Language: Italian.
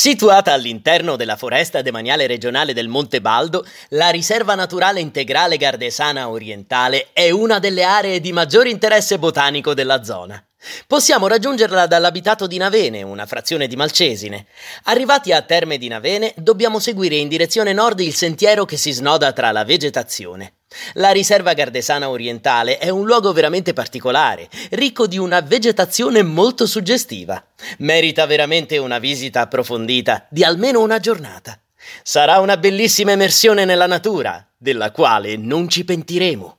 Situata all'interno della foresta demaniale regionale del Monte Baldo, la riserva naturale integrale gardesana orientale è una delle aree di maggior interesse botanico della zona. Possiamo raggiungerla dall'abitato di Navene, una frazione di Malcesine. Arrivati a Terme di Navene, dobbiamo seguire in direzione nord il sentiero che si snoda tra la vegetazione. La riserva gardesana orientale è un luogo veramente particolare, ricco di una vegetazione molto suggestiva. Merita veramente una visita approfondita di almeno una giornata. Sarà una bellissima immersione nella natura, della quale non ci pentiremo.